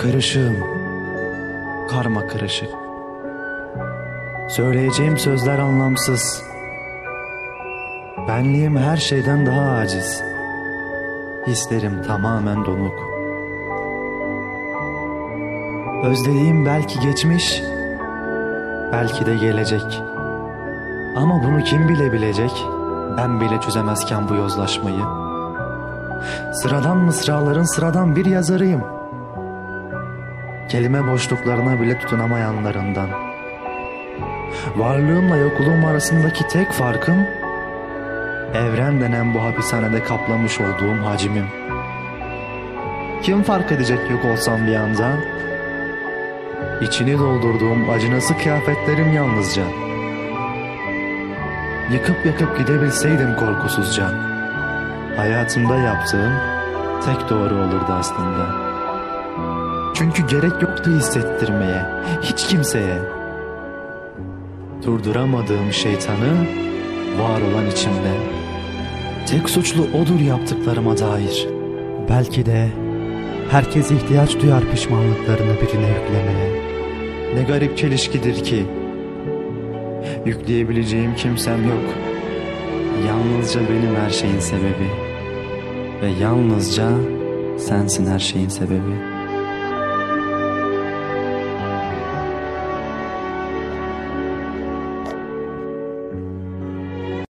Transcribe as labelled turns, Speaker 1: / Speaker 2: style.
Speaker 1: Kırışığım, karma karışık. Söyleyeceğim sözler anlamsız. Benliğim her şeyden daha aciz. Hislerim tamamen donuk. Özlediğim belki geçmiş, belki de gelecek. Ama bunu kim bile bilecek? Ben bile çözemezken bu yozlaşmayı. Sıradan mısraların sıradan bir yazarıyım. Kelime boşluklarına bile tutunamayanlarından. Varlığımla yokluğum arasındaki tek farkım evren denen bu hapishanede kaplamış olduğum hacimim. Kim fark edecek yok olsam bir anda? İçini doldurduğum acınası kıyafetlerim yalnızca. Yıkıp yakıp gidebilseydim korkusuzca. Hayatımda yaptığım tek doğru olurdu aslında. Çünkü gerek yoktu hissettirmeye, hiç kimseye. Durduramadığım şeytanı var olan içimde. Tek suçlu odur yaptıklarıma dair. Belki de herkes ihtiyaç duyar pişmanlıklarını birine yüklemeye. Ne garip çelişkidir ki. Yükleyebileceğim kimsem yok. Yalnızca benim her şeyin sebebi. Ve yalnızca sensin her şeyin sebebi.